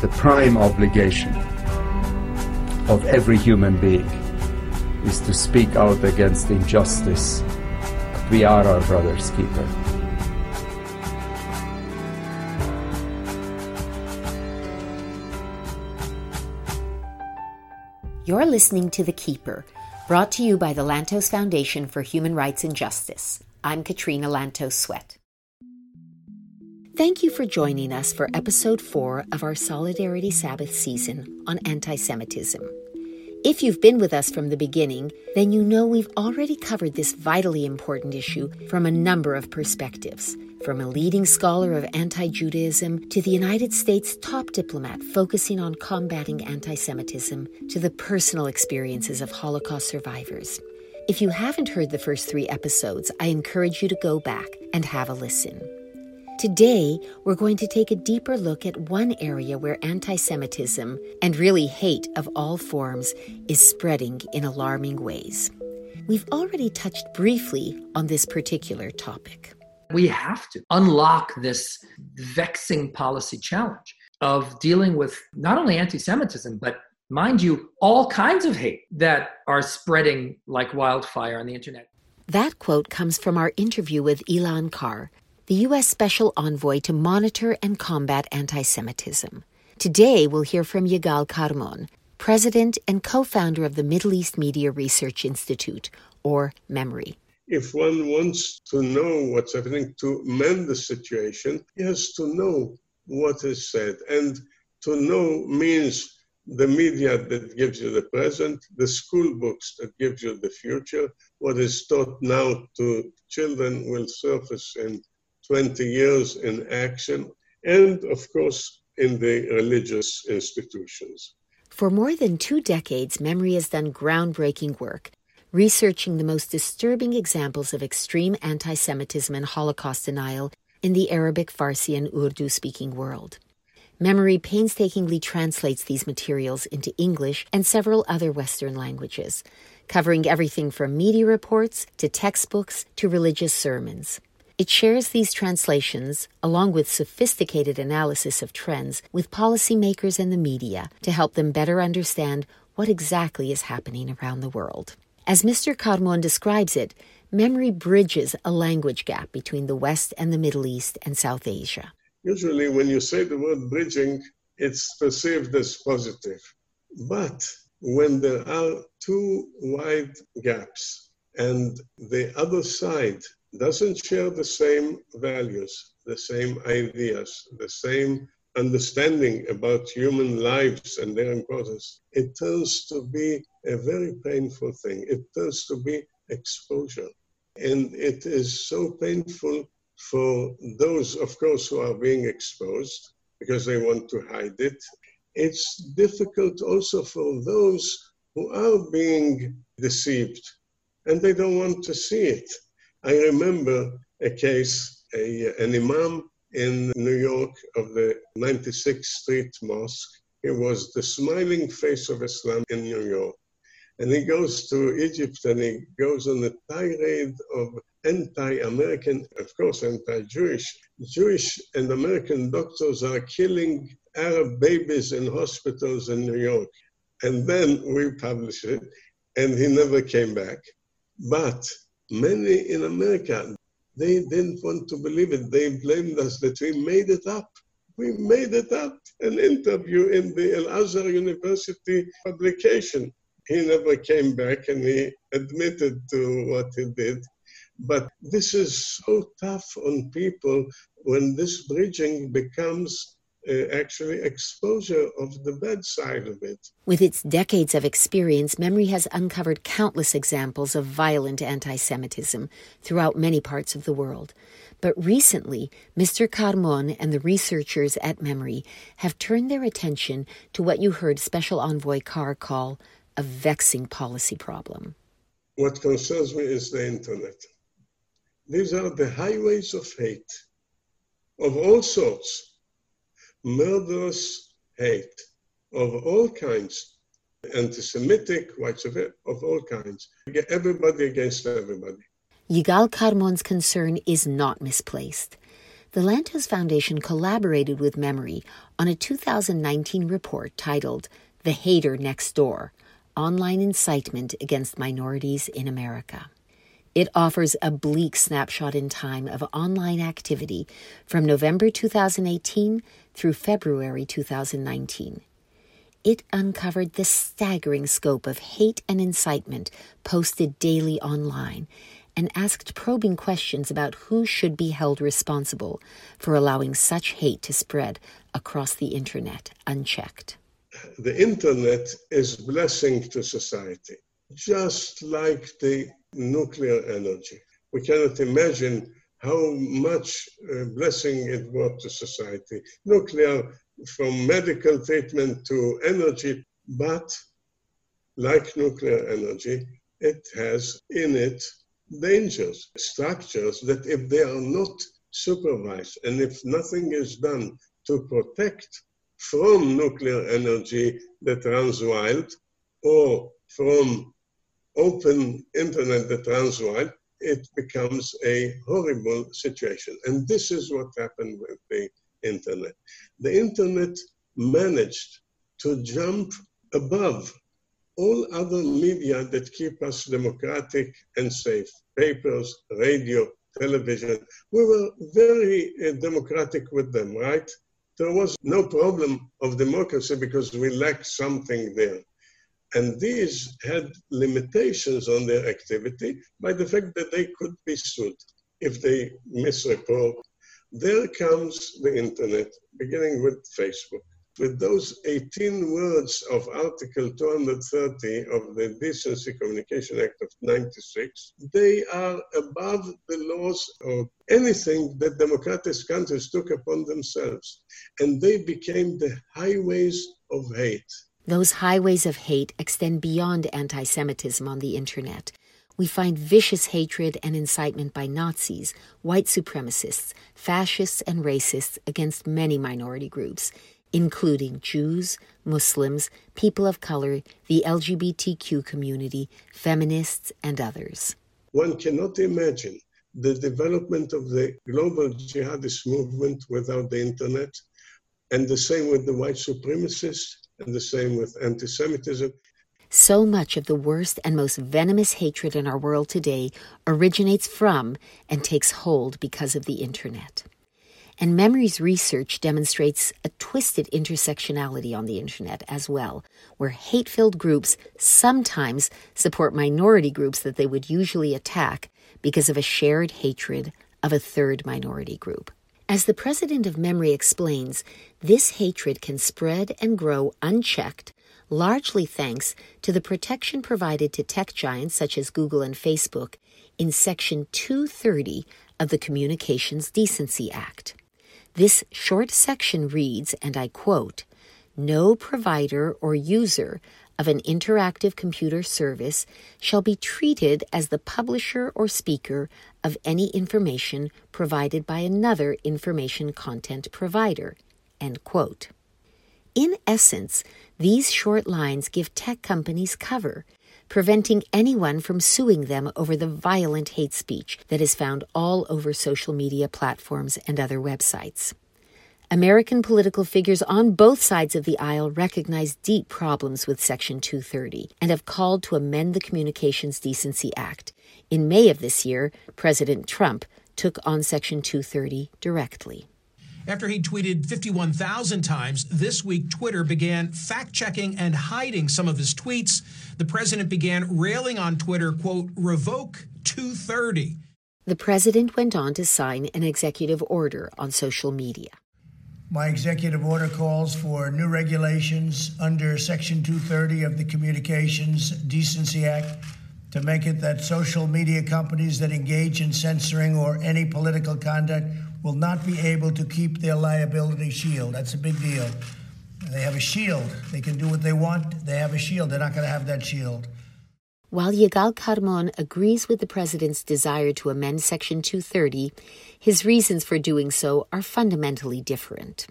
the prime obligation of every human being is to speak out against injustice. We are our brother's keeper. You're listening to The Keeper, brought to you by the Lantos Foundation for Human Rights and Justice. I'm Katrina Lantos Swett. Thank you for joining us for episode four of our Solidarity Sabbath season on anti Semitism. If you've been with us from the beginning, then you know we've already covered this vitally important issue from a number of perspectives. From a leading scholar of anti Judaism to the United States' top diplomat focusing on combating anti Semitism to the personal experiences of Holocaust survivors. If you haven't heard the first three episodes, I encourage you to go back and have a listen. Today, we're going to take a deeper look at one area where anti Semitism, and really hate of all forms, is spreading in alarming ways. We've already touched briefly on this particular topic. We have to unlock this vexing policy challenge of dealing with not only anti Semitism, but mind you, all kinds of hate that are spreading like wildfire on the internet. That quote comes from our interview with Elan Carr, the U.S. Special Envoy to monitor and combat anti Semitism. Today, we'll hear from Yigal Carmon, president and co founder of the Middle East Media Research Institute, or MEMRI. If one wants to know what's happening to mend the situation, he has to know what is said. And to know means the media that gives you the present, the school books that gives you the future, what is taught now to children will surface in 20 years in action, and of course, in the religious institutions. For more than two decades, MEMRI has done groundbreaking work researching the most disturbing examples of extreme anti Semitism and Holocaust denial in the Arabic, Farsi, and Urdu speaking world. MEMRI painstakingly translates these materials into English and several other Western languages, covering everything from media reports to textbooks to religious sermons. It shares these translations, along with sophisticated analysis of trends, with policymakers and the media to help them better understand what exactly is happening around the world. As Mr. Carmon describes it, MEMRI bridges a language gap between the West and the Middle East and South Asia. Usually, when you say the word bridging, it's perceived as positive. But when there are two wide gaps and the other side doesn't share the same values, the same ideas, the same understanding about human lives and their importance, it turns to be a very painful thing. It turns to be exposure. And it is so painful for those, of course, who are being exposed because they want to hide it. It's difficult also for those who are being deceived and they don't want to see it I remember a case, a, an imam in New York of the 96th Street Mosque. He was the smiling face of Islam in New York. And he goes to Egypt and he goes on a tirade of anti American, of course, anti Jewish. Jewish and American doctors are killing Arab babies in hospitals in New York. And then we publish it, and he never came back. But many in America, they didn't want to believe it. They blamed us that we made it up. We made it up. An interview in the Al Azhar University publication. He never came back and he admitted to what he did. But this is so tough on people when this bridging becomes uh, actually exposure of the bad side of it. With its decades of experience, MEMRI has uncovered countless examples of violent anti Semitism throughout many parts of the world. But recently, Mr. Carmon and the researchers at MEMRI have turned their attention to what you heard Special Envoy Carr call a vexing policy problem. What concerns me is the internet. These are the highways of hate of all sorts murderous hate of all kinds, anti-Semitic, white of all kinds, everybody against everybody. Yigal Carmon's concern is not misplaced. The Lantos Foundation collaborated with MEMRI on a 2019 report titled The Hater Next Door Online Incitement Against Minorities in America. It offers a bleak snapshot in time of online activity from November 2018 through February 2019. It uncovered the staggering scope of hate and incitement posted daily online and asked probing questions about who should be held responsible for allowing such hate to spread across the internet unchecked. The internet is blessing to society, just like the nuclear energy. We cannot imagine how much uh, blessing it brought to society. Nuclear, from medical treatment to energy, but like nuclear energy, it has in it dangers, structures that if they are not supervised and if nothing is done to protect from nuclear energy that runs wild or from open internet the runs wild, it becomes a horrible situation. And this is what happened with the internet. The internet managed to jump above all other media that keep us democratic and safe papers, radio, television. We were very uh, democratic with them, right? There was no problem of democracy because we lacked something there. And these had limitations on their activity by the fact that they could be sued if they misreport. There comes the internet, beginning with Facebook. With those 18 words of Article 230 of the Decency Communication Act of 96, they are above the laws of anything that democratic countries took upon themselves. And they became the highways of hate. Those highways of hate extend beyond anti Semitism on the internet. We find vicious hatred and incitement by Nazis, white supremacists, fascists, and racists against many minority groups, including Jews, Muslims, people of color, the LGBTQ community, feminists, and others. One cannot imagine the development of the global jihadist movement without the internet, and the same with the white supremacists and the same with anti Semitism. So much of the worst and most venomous hatred in our world today originates from and takes hold because of the Internet. And MEMRI's research demonstrates a twisted intersectionality on the Internet as well, where hate filled groups sometimes support minority groups that they would usually attack because of a shared hatred of a third minority group. As the president of MEMRI explains, this hatred can spread and grow unchecked, largely thanks to the protection provided to tech giants such as Google and Facebook in Section 230 of the Communications Decency Act. This short section reads, and I quote, No provider or user of an interactive computer service shall be treated as the publisher or speaker of any information provided by another information content provider. In essence, these short lines give tech companies cover, preventing anyone from suing them over the violent hate speech that is found all over social media platforms and other websites. American political figures on both sides of the aisle recognize deep problems with Section 230 and have called to amend the Communications Decency Act. In May of this year, President Trump took on Section 230 directly. After he tweeted 51,000 times, this week Twitter began fact checking and hiding some of his tweets. The president began railing on Twitter, quote, revoke 230. The president went on to sign an executive order on social media. My executive order calls for new regulations under Section 230 of the Communications Decency Act to make it that social media companies that engage in censoring or any political conduct will not be able to keep their liability shield. That's a big deal. They have a shield. They can do what they want. They have a shield. They're not going to have that shield. While Yigal Carmon agrees with the president's desire to amend Section 230, his reasons for doing so are fundamentally different.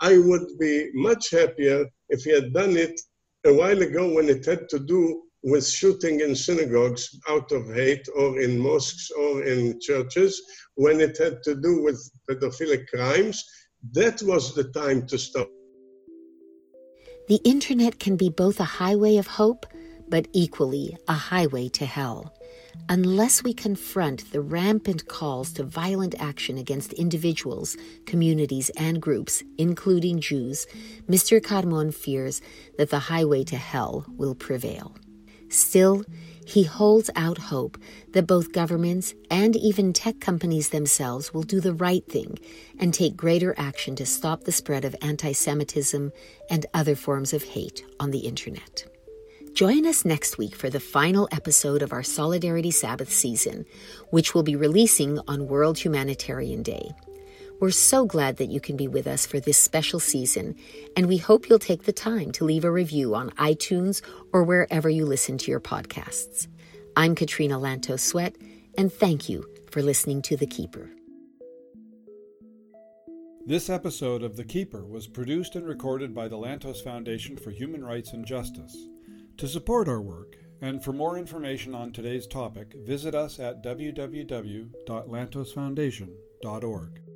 I would be much happier if he had done it a while ago when it had to do with shooting in synagogues out of hate or in mosques or in churches when it had to do with pedophilic crimes. That was the time to stop. The internet can be both a highway of hope, but equally a highway to hell. Unless we confront the rampant calls to violent action against individuals, communities, and groups, including Jews, Mr. Carmon fears that the highway to hell will prevail. Still, he holds out hope that both governments and even tech companies themselves will do the right thing and take greater action to stop the spread of anti Semitism and other forms of hate on the internet. Join us next week for the final episode of our Solidarity Sabbath season, which we'll be releasing on World Humanitarian Day. We're so glad that you can be with us for this special season, and we hope you'll take the time to leave a review on iTunes or wherever you listen to your podcasts. I'm Katrina Lantos Swett, and thank you for listening to The Keeper. This episode of The Keeper was produced and recorded by the Lantos Foundation for Human Rights and Justice. To support our work, and for more information on today's topic, visit us at www.lantosfoundation.org.